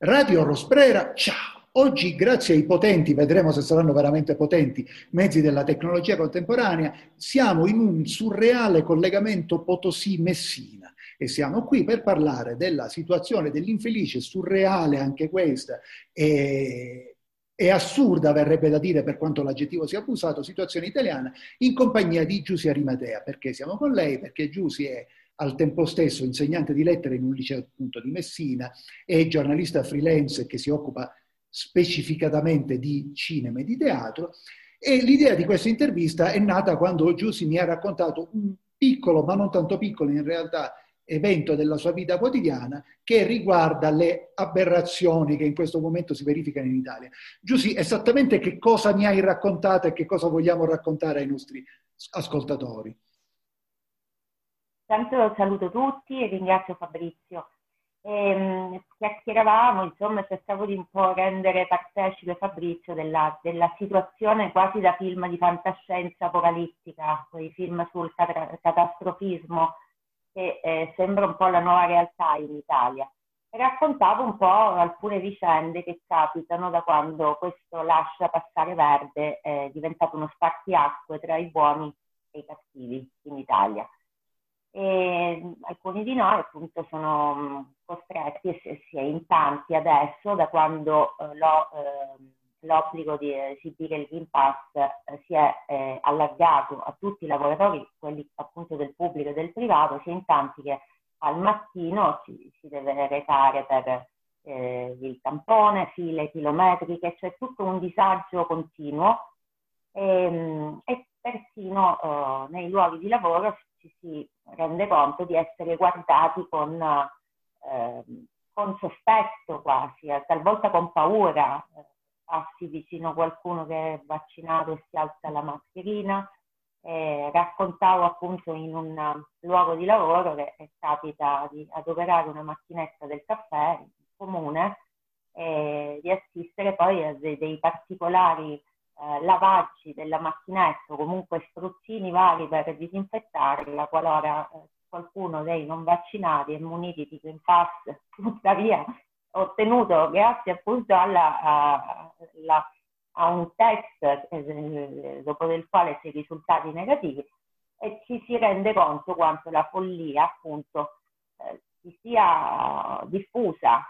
Radio Rosprera, ciao! Oggi, grazie ai potenti, vedremo se saranno veramente potenti, mezzi della tecnologia contemporanea, siamo in un surreale collegamento Potosí-Messina e siamo qui per parlare della situazione dell'infelice, surreale anche questa, e, e assurda, verrebbe da dire, per quanto l'aggettivo sia abusato, situazione italiana, in compagnia di Giussi Arimatea. Perché siamo con lei? Perché Giussi è al tempo stesso insegnante di lettere in un liceo appunto di Messina, è giornalista freelance che si occupa specificatamente di cinema e di teatro. E l'idea di questa intervista è nata quando Giussi mi ha raccontato un piccolo, ma non tanto piccolo in realtà, evento della sua vita quotidiana che riguarda le aberrazioni che in questo momento si verificano in Italia. Giussi, esattamente che cosa mi hai raccontato e che cosa vogliamo raccontare ai nostri ascoltatori? Tanto saluto tutti e ringrazio Fabrizio. E, chiacchieravamo, insomma, cercavo di un po' rendere partecipe Fabrizio della, della situazione quasi da film di fantascienza apocalittica, quei film sul catastrofismo che eh, sembra un po' la nuova realtà in Italia. E raccontavo un po' alcune vicende che capitano da quando questo lascia passare verde è diventato uno spartiacque tra i buoni e i cattivi in Italia e alcuni di noi appunto sono mm, costretti, e si è in tanti adesso, da quando eh, lo, eh, l'obbligo di esibire il Green Pass eh, si è eh, allargato a tutti i lavoratori, quelli appunto del pubblico e del privato, si è in tanti che al mattino si, si deve recare per eh, il tampone, file chilometriche, c'è tutto un disagio continuo e, ehm, e persino eh, nei luoghi di lavoro ci si rende conto di essere guardati con, eh, con sospetto quasi, eh, talvolta con paura. Eh, passi vicino qualcuno che è vaccinato e si alza la mascherina. Eh, raccontavo appunto in un luogo di lavoro che capita di adoperare una macchinetta del caffè comune e di assistere poi a dei, dei particolari eh, lavaggi della macchinetta o comunque spruzzini vari per disinfettarla qualora eh, qualcuno dei non vaccinati e muniti di Green Pass tuttavia ottenuto grazie appunto alla, a, la, a un test eh, dopo del quale si è risultati negativi e ci si rende conto quanto la follia appunto eh, si sia diffusa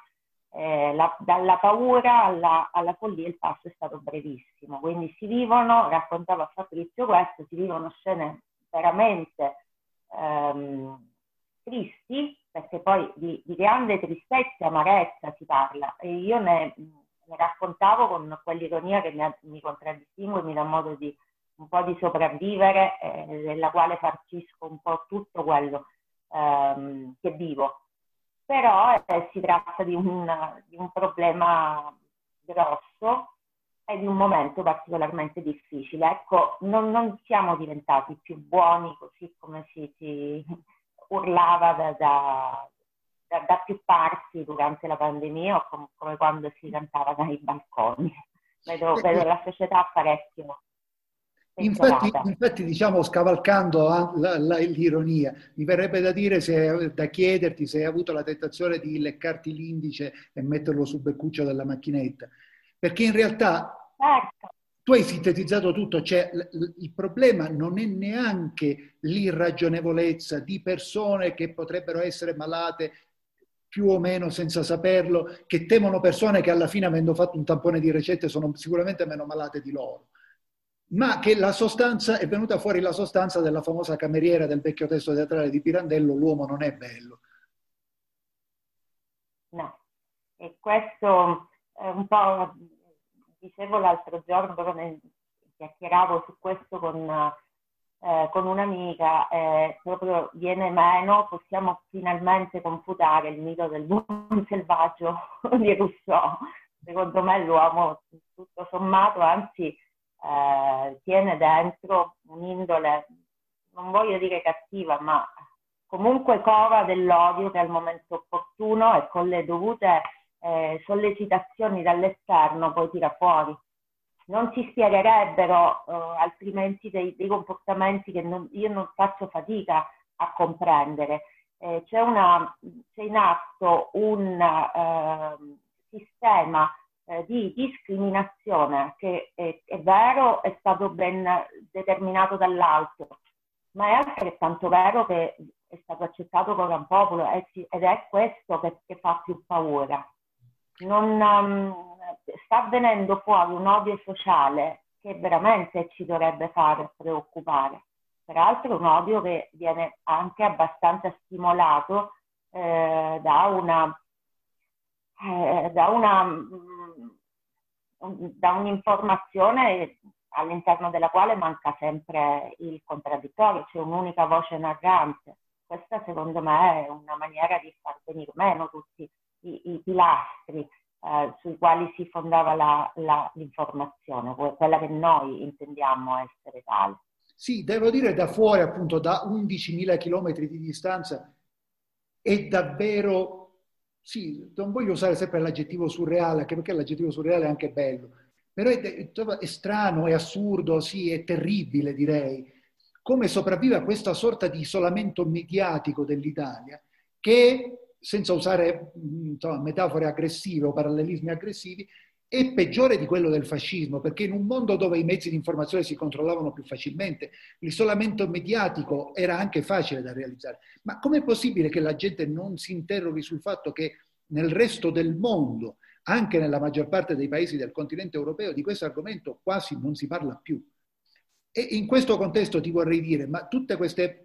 eh, la, dalla paura alla, alla, follia il passo è stato brevissimo, quindi si vivono, raccontava Fabrizio questo, si vivono scene veramente ehm, tristi, perché poi di, di, grande tristezza e amarezza si parla. E io ne, ne raccontavo con quell'ironia che mi, mi contraddistingue, mi dà modo di un po' di sopravvivere, eh, della quale farcisco un po' tutto quello ehm, che vivo però eh, si tratta di un, di un, problema grosso e di un momento particolarmente difficile. Ecco, non, non siamo diventati più buoni così come si, si urlava da, da, da, da, più parti durante la pandemia o com, come quando si cantava dai balconi. Vedo, vedo la società parecchio Infatti, infatti, diciamo, scavalcando la, la, l'ironia, mi verrebbe da dire, se, da chiederti se hai avuto la tentazione di leccarti l'indice e metterlo sul beccuccio della macchinetta. Perché in realtà certo. tu hai sintetizzato tutto, cioè l- il problema non è neanche l'irragionevolezza di persone che potrebbero essere malate più o meno senza saperlo, che temono persone che alla fine avendo fatto un tampone di ricette sono sicuramente meno malate di loro ma che la sostanza è venuta fuori la sostanza della famosa cameriera del vecchio testo teatrale di Pirandello, l'uomo non è bello. No, e questo è un po', dicevo l'altro giorno, proprio chiacchieravo su questo con, eh, con un'amica, eh, proprio viene meno, possiamo finalmente confutare il mito del buon selvaggio di Rousseau. Secondo me l'uomo, tutto sommato, anzi eh, tiene dentro un'indole, non voglio dire cattiva, ma comunque cova dell'odio che al momento opportuno e con le dovute eh, sollecitazioni dall'esterno poi tira fuori. Non si spiegherebbero eh, altrimenti dei, dei, comportamenti che non, io non faccio fatica a comprendere. Eh, c'è, una, c'è, in atto un, ehm, sistema eh, di discriminazione che è, è, vero è stato ben determinato dall'alto, ma è altrettanto vero che è stato accettato con gran popolo ed è questo che, che fa più paura. Non, um, sta avvenendo fuori un odio sociale che veramente ci dovrebbe fare preoccupare. Peraltro un odio che viene anche abbastanza stimolato eh, da una, eh, da una mm, da un'informazione all'interno della quale manca sempre il contraddittorio, c'è un'unica voce narrante. Questa secondo me è una maniera di far venire meno tutti i, i pilastri eh, sui quali si fondava la, la, l'informazione, quella che noi intendiamo essere tale. Sì, devo dire da fuori, appunto, da 11.000 km di distanza, è davvero sì, non voglio usare sempre l'aggettivo surreale, anche perché l'aggettivo surreale è anche bello, però è, è, strano, è assurdo, sì, è terribile direi, come sopravvive a questa sorta di isolamento mediatico dell'Italia, che, senza usare insomma, metafore aggressive o parallelismi aggressivi, è peggiore di quello del fascismo, perché in un mondo dove i mezzi di informazione si controllavano più facilmente, l'isolamento mediatico era anche facile da realizzare. Ma com'è possibile che la gente non si interroghi sul fatto che nel resto del mondo, anche nella maggior parte dei paesi del continente europeo, di questo argomento quasi non si parla più? E in questo contesto ti vorrei dire, ma tutte queste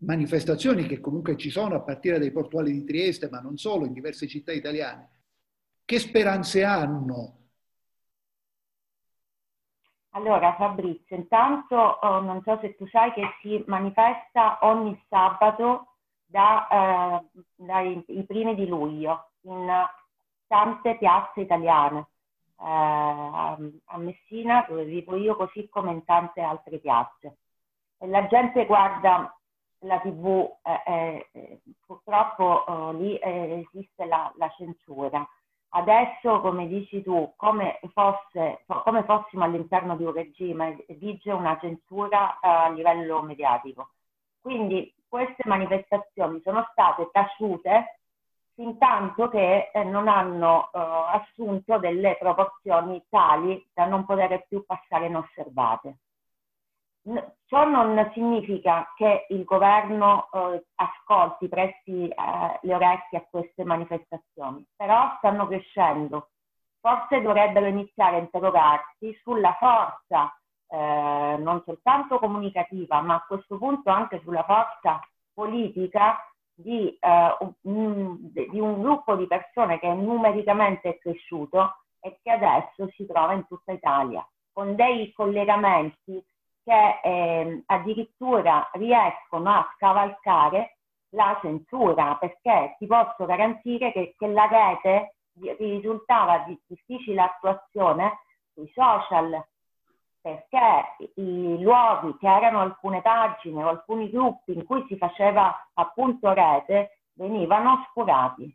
manifestazioni che comunque ci sono a partire dai portuali di Trieste, ma non solo, in diverse città italiane, che speranze hanno allora Fabrizio, intanto oh, non so se tu sai che si manifesta ogni sabato da, eh, dai primi di luglio in tante piazze italiane, eh, a Messina dove vivo io così come in tante altre piazze. E la gente guarda la tv, eh, eh purtroppo oh, lì eh, esiste la, la censura Adesso, come dici tu, come, fosse, come fossimo all'interno di un regime, vige una censura uh, a livello mediatico. Quindi queste manifestazioni sono state taciute fin tanto che eh, non hanno uh, assunto delle proporzioni tali da non poter più passare inosservate. Ciò non significa che il governo eh, ascolti, presti eh, le orecchie a queste manifestazioni, però stanno crescendo. Forse dovrebbero iniziare a interrogarsi sulla forza eh, non soltanto comunicativa, ma a questo punto anche sulla forza politica di, eh, un, di un gruppo di persone che numericamente è cresciuto e che adesso si trova in tutta Italia, con dei collegamenti che eh, addirittura riescono a scavalcare la censura, perché ti posso garantire che, che la rete risultava di difficile attuazione sui social, perché i luoghi che erano alcune pagine o alcuni gruppi in cui si faceva appunto rete venivano oscurati.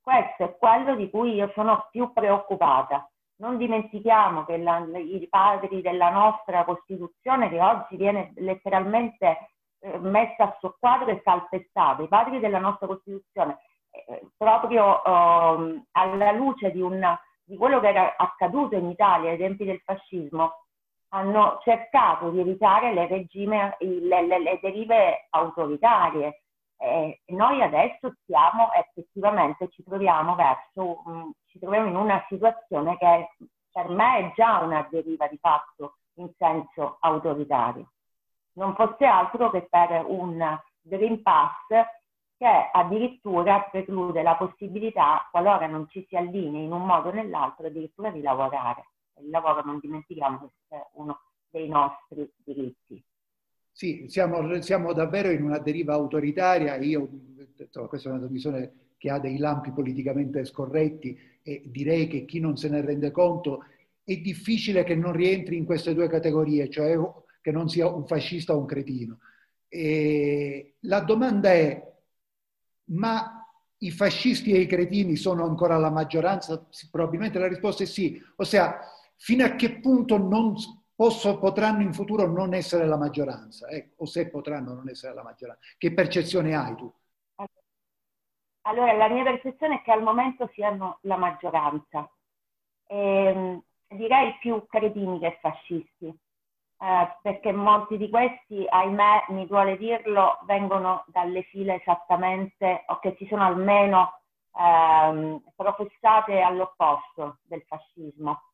Questo è quello di cui io sono più preoccupata non dimentichiamo che la, i padri della nostra Costituzione, che oggi viene letteralmente eh, messa a soqquadro e calpestata, i padri della nostra Costituzione, eh, proprio eh, alla luce di, una, di quello che era accaduto in Italia ai tempi del fascismo, hanno cercato di evitare le, regime, le, le, le derive autoritarie, eh, noi adesso siamo effettivamente, ci troviamo verso, um, ci troviamo in una situazione che per me è già una deriva di fatto in senso autoritario. Non fosse altro che per un Green Pass che addirittura preclude la possibilità, qualora non ci si allinei in un modo o nell'altro, addirittura di lavorare. Il lavoro, non dimentichiamo, che è uno dei nostri diritti. Sì, siamo, siamo, davvero in una deriva autoritaria. Io, questa è una trasmissione che ha dei lampi politicamente scorretti e direi che chi non se ne rende conto è difficile che non rientri in queste due categorie, cioè che non sia un fascista o un cretino. E la domanda è, ma i fascisti e i cretini sono ancora la maggioranza? Probabilmente la risposta è sì. Ossia, fino a che punto non posso, potranno in futuro non essere la maggioranza, eh? o se potranno non essere la maggioranza. Che percezione hai tu? Allora, la mia percezione è che al momento siano la maggioranza, e, direi più cretini che fascisti, eh, perché molti di questi, ahimè, mi duole dirlo, vengono dalle file esattamente, o che si sono almeno ehm, professate all'opposto del fascismo.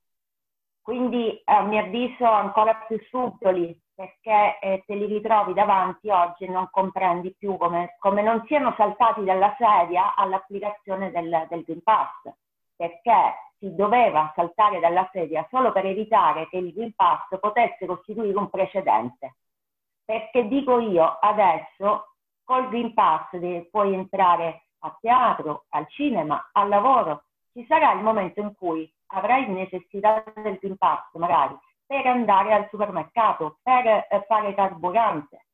Quindi a mio avviso ancora più subdoli perché eh, te li ritrovi davanti oggi e non comprendi più come, come, non siano saltati dalla sedia all'applicazione del, del Green Pass, perché si doveva saltare dalla sedia solo per evitare che il Green Pass potesse costituire un precedente. Perché dico io, adesso col Green Pass puoi entrare a teatro, al cinema, al lavoro, ci sarà il momento in cui avrai necessità del Green Pass magari per andare al supermercato, per eh, fare carburante.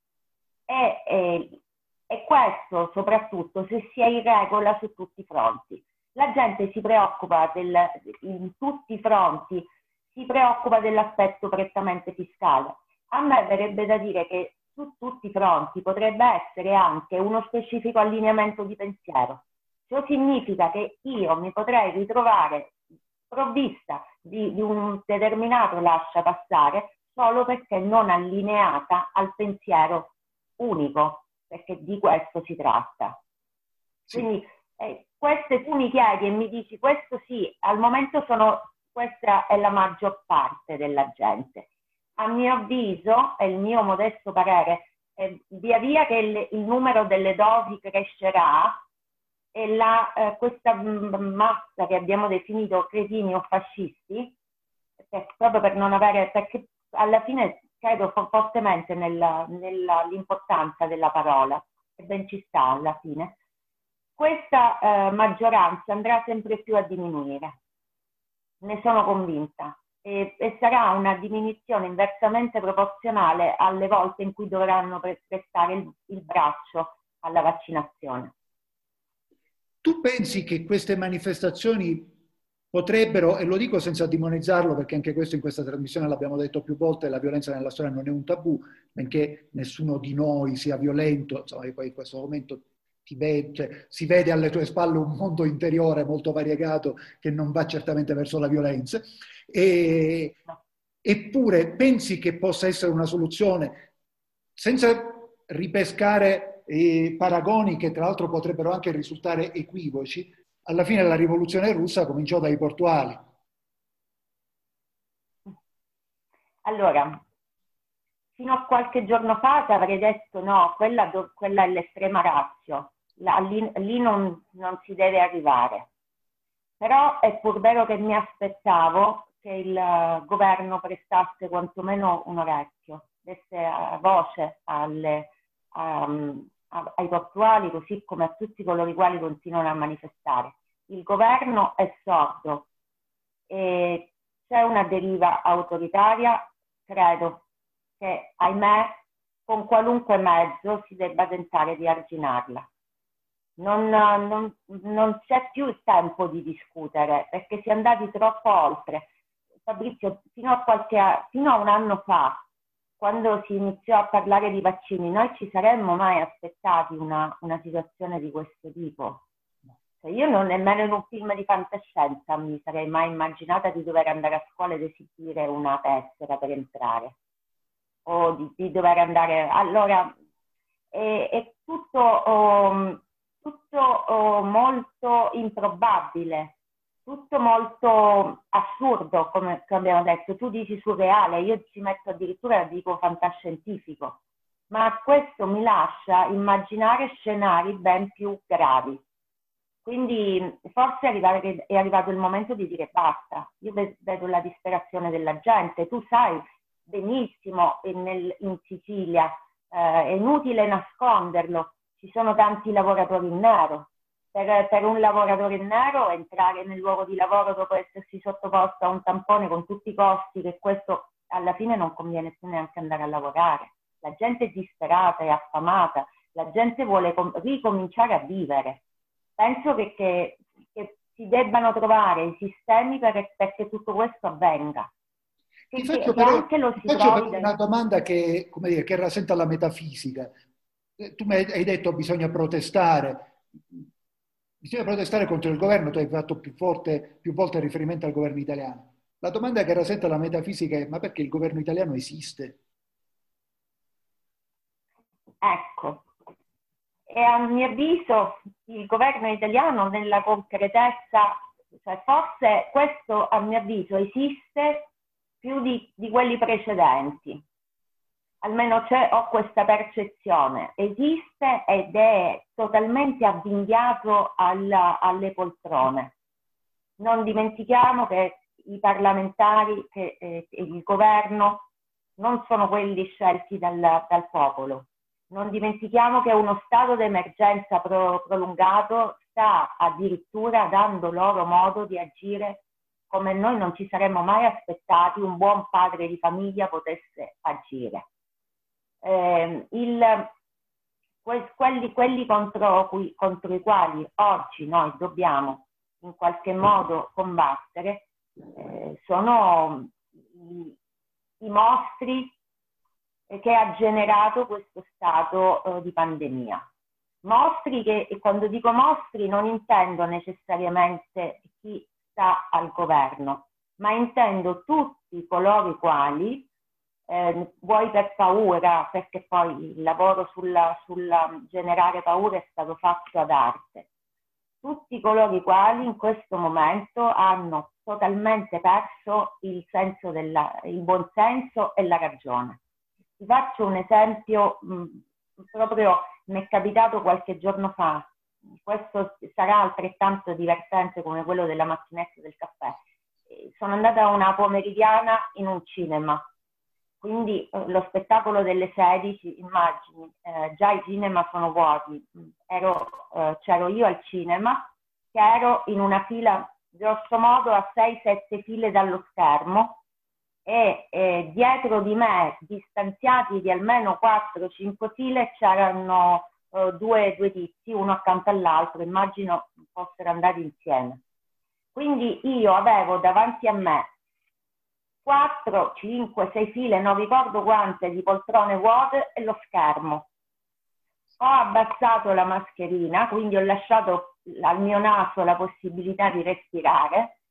E, e, e questo soprattutto se si è in regola su tutti i fronti. La gente si preoccupa del, in tutti i fronti, si preoccupa dell'aspetto prettamente fiscale. A me verrebbe da dire che su tutti i fronti potrebbe essere anche uno specifico allineamento di pensiero. Ciò significa che io mi potrei ritrovare provvista di, di un determinato lascia passare solo perché non allineata al pensiero unico, perché di questo si tratta. Sì. Quindi eh, queste tu mi chiedi e mi dici questo sì, al momento sono, questa è la maggior parte della gente. A mio avviso, è il mio modesto parere, eh, via via che il, il numero delle dosi crescerà, e la, eh, questa massa che abbiamo definito cretini o fascisti, proprio per non avere, perché alla fine credo fortemente nell'importanza della parola, e ben ci sta alla fine, questa eh, maggioranza andrà sempre più a diminuire, ne sono convinta, e, e, sarà una diminuzione inversamente proporzionale alle volte in cui dovranno prestare il, il braccio alla vaccinazione. Tu pensi che queste manifestazioni potrebbero, e lo dico senza demonizzarlo perché anche questo in questa trasmissione l'abbiamo detto più volte, la violenza nella storia non è un tabù, benché nessuno di noi sia violento, insomma poi in questo momento vede, cioè, si vede alle tue spalle un mondo interiore molto variegato che non va certamente verso la violenza, e, eppure pensi che possa essere una soluzione senza ripescare e paragoni che tra l'altro potrebbero anche risultare equivoci, alla fine la rivoluzione russa cominciò dai portuali. Allora, fino a qualche giorno fa ti avrei detto no, quella, quella è l'estrema razio, La, lì, lì non, non, si deve arrivare. Però è pur vero che mi aspettavo che il governo prestasse quantomeno un orecchio, desse voce alle, um, ai portuali così come a tutti coloro i quali continuano a manifestare. Il governo è sordo e c'è una deriva autoritaria, credo che ahimè con qualunque mezzo si debba tentare di arginarla. Non, non, non c'è più il tempo di discutere perché si è andati troppo oltre. Fabrizio, fino a, qualche, fino a un anno fa quando si iniziò a parlare di vaccini, noi ci saremmo mai aspettati una, una situazione di questo tipo? Cioè io non nemmeno in un film di fantascienza mi sarei mai immaginata di dover andare a scuola ed esibire una tessera per entrare o di, di dover andare. Allora, è, è tutto, um, tutto uh, molto improbabile tutto molto assurdo, come, abbiamo detto. Tu dici surreale, io ci metto addirittura, dico fantascientifico, ma questo mi lascia immaginare scenari ben più gravi. Quindi forse è arrivato il momento di dire basta. Io vedo la disperazione della gente. Tu sai benissimo in, in Sicilia, eh, è inutile nasconderlo, ci sono tanti lavoratori in nero, per, per, un lavoratore in nero entrare nel luogo di lavoro dopo essersi sottoposto a un tampone con tutti i costi, che questo alla fine non conviene più neanche andare a lavorare. La gente è disperata, è affamata, la gente vuole com- ricominciare a vivere. Penso che, che, che, si debbano trovare i sistemi per, perché tutto questo avvenga. Ti faccio, però, ti faccio una domanda che, dire, che rasenta la metafisica. Tu mi hai detto che bisogna protestare Bisogna protestare contro il governo, tu hai fatto più, forte, più volte riferimento al governo italiano. La domanda che rasenta la metafisica è ma perché il governo italiano esiste? Ecco, e a mio avviso il governo italiano nella concretezza, cioè forse questo a mio avviso esiste più di, di quelli precedenti, almeno ho questa percezione, esiste ed è totalmente avvinghiato alla, alle poltrone. Non dimentichiamo che i parlamentari, che eh, il governo non sono quelli scelti dal, dal popolo, non dimentichiamo che uno stato d'emergenza pro- prolungato sta addirittura dando loro modo di agire come noi non ci saremmo mai aspettati un buon padre di famiglia potesse agire. Eh, il, que- quelli, quelli contro, cui, contro, i quali oggi noi dobbiamo in qualche modo combattere eh, sono i, i mostri che ha generato questo stato eh, di pandemia. Mostri che, e quando dico mostri non intendo necessariamente chi sta al governo, ma intendo tutti coloro i quali, eh, vuoi per paura, perché poi il lavoro sulla, sulla generare paura è stato fatto ad arte, tutti coloro i quali in questo momento hanno totalmente perso il senso della, il buon senso e la ragione. Ti faccio un esempio, mh, mm, proprio mi è capitato qualche giorno fa, questo sarà altrettanto divertente come quello della macchinetta del caffè. Sono andata una pomeridiana in un cinema, quindi eh, lo spettacolo delle 16, immagini, eh, già i cinema sono vuoti, ero, eh, c'ero io al cinema, che ero in una fila grosso modo a 6-7 file dallo schermo e eh, dietro di me, distanziati di almeno 4-5 file, c'erano eh, due, due tizi, uno accanto all'altro, immagino fossero andati insieme. Quindi io avevo davanti a me 4, 5, 6 file, non ricordo quante, di poltrone vuote e lo schermo. Ho abbassato la mascherina, quindi ho lasciato al mio naso la possibilità di respirare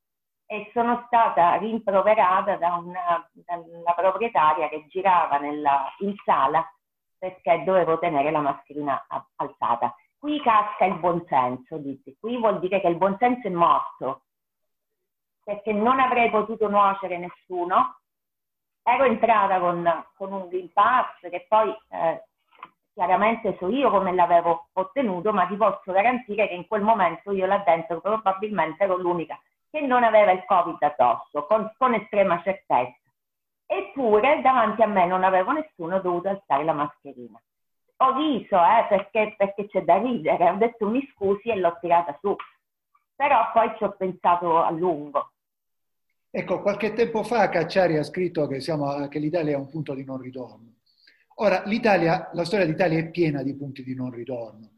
e sono stata rimproverata da una, dalla proprietaria che girava nella, in sala perché dovevo tenere la mascherina alzata. Qui casca il buonsenso, dice. Qui vuol dire che il buonsenso è morto, perché non avrei potuto nuocere nessuno. Ero entrata con, con un Green Pass che poi eh, chiaramente so io come l'avevo ottenuto, ma ti posso garantire che in quel momento io là dentro probabilmente ero l'unica che non aveva il Covid addosso, con, con estrema certezza. Eppure davanti a me non avevo nessuno dovuto alzare la mascherina. Ho riso eh, perché, perché c'è da ridere, ho detto mi scusi e l'ho tirata su. Però poi ci ho pensato a lungo. Ecco, qualche tempo fa Cacciari ha scritto che, siamo, che l'Italia è un punto di non ritorno. Ora, la storia d'Italia è piena di punti di non ritorno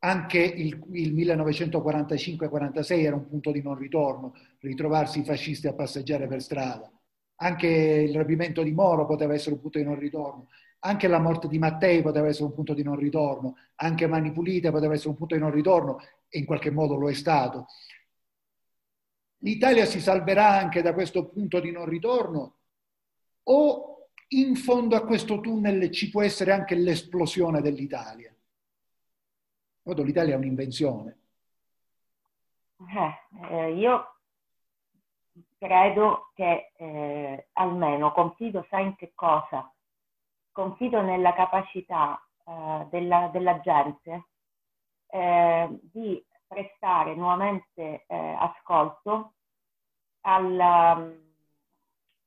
anche il, il 1945-46 era un punto di non ritorno, ritrovarsi i fascisti a passeggiare per strada. Anche il rapimento di Moro poteva essere un punto di non ritorno. Anche la morte di Mattei poteva essere un punto di non ritorno. Anche Mani Pulite poteva essere un punto di non ritorno e in qualche modo lo è stato. L'Italia si salverà anche da questo punto di non ritorno o in fondo a questo tunnel ci può essere anche l'esplosione dell'Italia? Modo l'Italia è un'invenzione. Eh, io credo che eh, almeno confido, sai in che cosa? Confido nella capacità eh, della, della, gente eh, di prestare nuovamente eh, ascolto alla,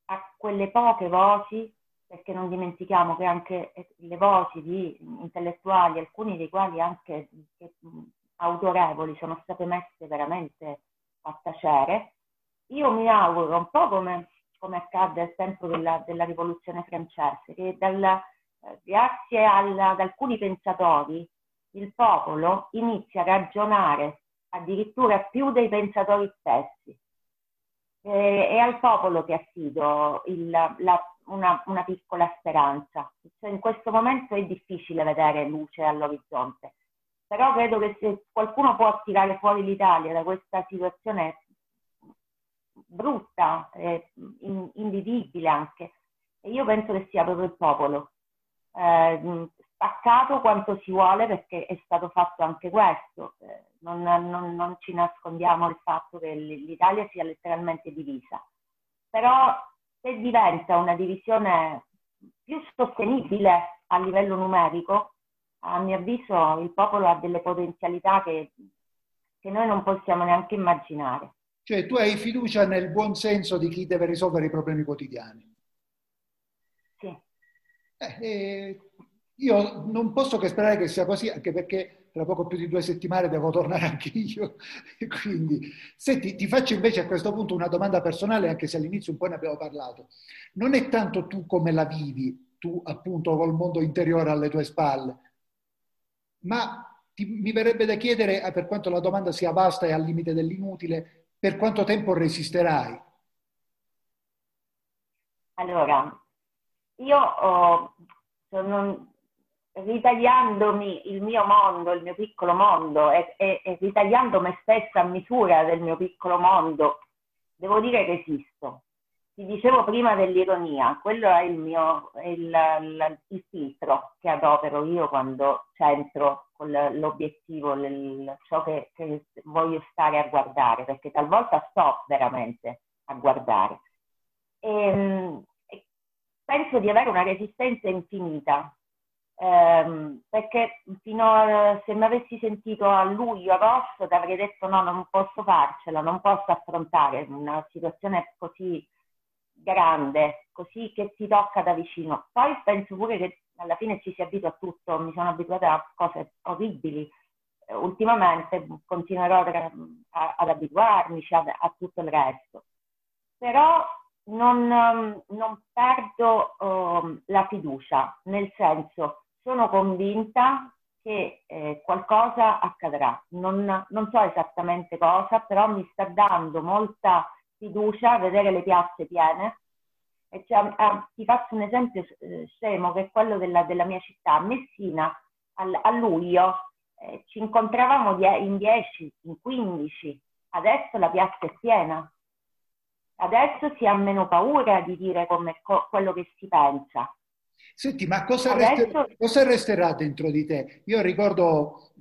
a quelle poche voci perché non dimentichiamo che anche eh, le voci di intellettuali, alcuni dei quali anche autorevoli, sono state messe veramente a tacere. Io mi auguro, un po' come, come accadde al tempo della, della rivoluzione francese, che dal, eh, grazie al, ad alcuni pensatori il popolo inizia a ragionare addirittura più dei pensatori stessi. E, è al popolo che affido il, la una, una piccola speranza. Cioè, in questo momento è difficile vedere luce all'orizzonte, però credo che se qualcuno può tirare fuori l'Italia da questa situazione brutta, eh, invivibile anche, io penso che sia proprio il popolo. Eh, spaccato quanto si vuole perché è stato fatto anche questo. Eh, non, non, non, ci nascondiamo il fatto che l'Italia sia letteralmente divisa. Però se diventa una divisione più sostenibile a livello numerico, a mio avviso il popolo ha delle potenzialità che, che noi non possiamo neanche immaginare. Cioè tu hai fiducia nel buon senso di chi deve risolvere i problemi quotidiani? Sì. Eh, eh, io non posso che sperare che sia così, anche perché tra poco più di due settimane devo tornare anche io. Quindi, senti, ti faccio invece a questo punto una domanda personale, anche se all'inizio un po' ne abbiamo parlato. Non è tanto tu come la vivi, tu appunto col mondo interiore alle tue spalle, ma ti, mi verrebbe da chiedere, eh, per quanto la domanda sia vasta e al limite dell'inutile, per quanto tempo resisterai? Allora, io oh, sono, ritagliandomi il mio mondo, il mio piccolo mondo e, e, e ritagliando me stessa a misura del mio piccolo mondo, devo dire che esisto ti dicevo prima dell'ironia, quello è il mio il, il, il filtro che adopero io quando centro con l'obiettivo, il, ciò che, che, voglio stare a guardare, perché talvolta sto veramente a guardare. Ehm, e penso di avere una resistenza infinita, ehm, perché fino a, se mi avessi sentito a luglio, agosto, ti avrei detto no, non posso farcela, non posso affrontare una situazione così grande, così che ti tocca da vicino. Poi penso pure che alla fine ci si abitua a tutto, mi sono abituata a cose orribili. Eh, ultimamente continuerò a, ad abituarmi a, a, tutto il resto. Però non, non perdo uh, la fiducia, nel senso sono convinta che eh, qualcosa accadrà. Non, non so esattamente cosa, però mi sta dando molta fiducia, vedere le piazze piene. Cioè, ah, ti faccio un esempio eh, scemo che è quello della, della mia città. Messina al, a luglio eh, ci incontravamo die- in 10, in 15, adesso la piazza è piena. Adesso si ha meno paura di dire come, co- quello che si pensa. Senti, ma cosa, adesso... resterà, cosa resterà dentro di te? Io ricordo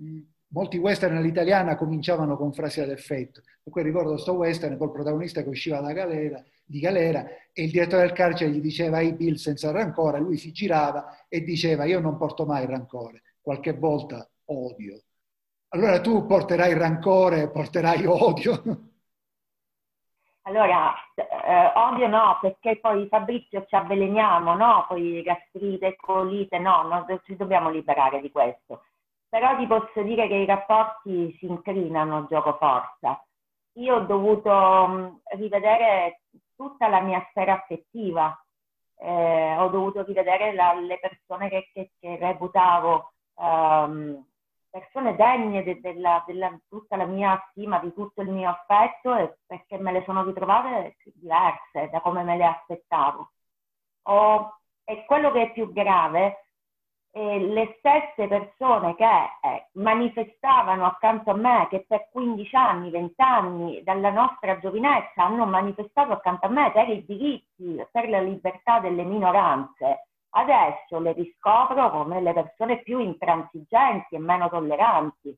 molti western all'italiana cominciavano con frasi ad effetto. Poi ricordo sto western col protagonista che usciva da galera, di galera e il direttore del carcere gli diceva ai Bill senza rancore, lui si girava e diceva io non porto mai rancore, qualche volta odio. Allora tu porterai rancore, porterai odio? Allora, eh, odio no, perché poi Fabrizio ci avveleniamo, no? Poi gastrite, colite, no, non ci dobbiamo liberare di questo però ti posso dire che i rapporti si incrinano gioco forza. Io ho dovuto mh, rivedere tutta la mia sfera affettiva, eh, ho dovuto rivedere la, le persone che, che, che reputavo um, persone degne de, de de tutta la mia stima, di tutto il mio affetto, e perché me le sono ritrovate diverse da come me le aspettavo. Ho, e quello che è più grave eh, le stesse persone che eh, manifestavano accanto a me, che per 15 anni, 20 anni dalla nostra giovinezza hanno manifestato accanto a me per i diritti, per la libertà delle minoranze, adesso le riscopro come le persone più intransigenti e meno tolleranti.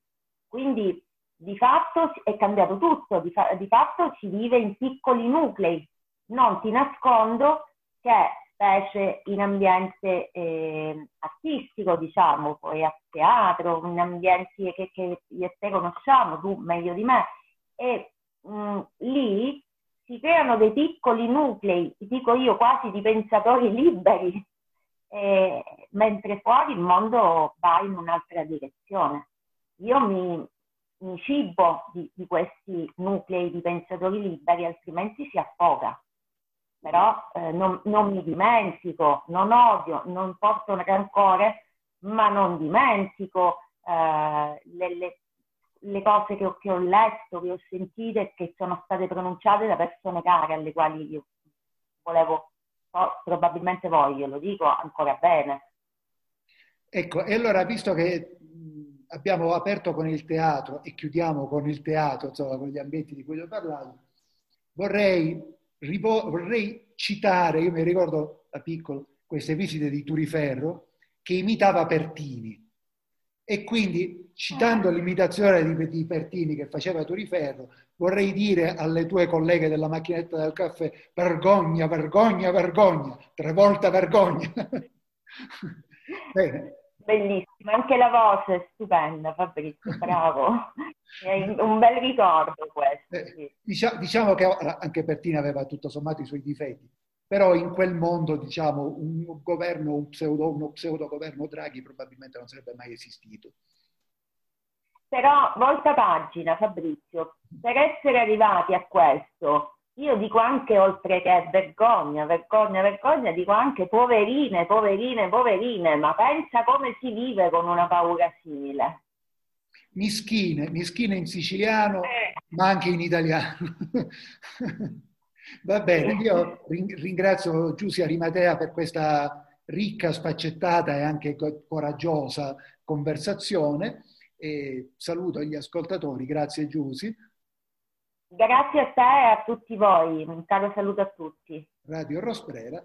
Quindi di fatto è cambiato tutto, di, fa- di fatto si vive in piccoli nuclei. Non ti nascondo che specie in ambiente eh, artistico, diciamo, poi a teatro, in ambienti che, che io te conosciamo, tu meglio di me, e mh, mm, lì si creano dei piccoli nuclei, dico io, quasi di pensatori liberi, eh, mentre fuori il mondo va in un'altra direzione. Io mi, mi cibo di, di questi nuclei di pensatori liberi, altrimenti si affoga però eh, non, non, mi dimentico, non odio, non porto un rancore, ma non dimentico eh, le, le, le, cose che ho, che ho, letto, che ho sentito e che sono state pronunciate da persone care alle quali io volevo, oh, probabilmente voglio, lo dico ancora bene. Ecco, e allora visto che abbiamo aperto con il teatro e chiudiamo con il teatro, insomma, con gli ambienti di cui ho parlato, vorrei, vorrei citare, io mi ricordo da piccolo, queste visite di Turiferro, che imitava Pertini. E quindi, citando ah. l'imitazione di, di Pertini che faceva Turiferro, vorrei dire alle tue colleghe della macchinetta del caffè, vergogna, vergogna, vergogna, tre volte vergogna. Bene. Bellissimo, anche la voce è stupenda Fabrizio, bravo. È un bel ricordo questo. Eh, sì. Diciamo, diciamo che anche Pertini aveva tutto sommato i suoi difetti, però in quel mondo diciamo un governo, un pseudo, uno pseudo governo Draghi probabilmente non sarebbe mai esistito. Però volta pagina Fabrizio, per essere arrivati a questo io dico anche oltre che vergogna, vergogna, vergogna, dico anche poverine, poverine, poverine, ma pensa come si vive con una paura simile. Mischine, mischine in siciliano, eh. ma anche in italiano. Va bene, io ringrazio Giusia Rimatea per questa ricca, spaccettata e anche coraggiosa conversazione e saluto gli ascoltatori, grazie Giusi. Grazie a te e a tutti voi, un caro saluto a tutti. Radio Rosprera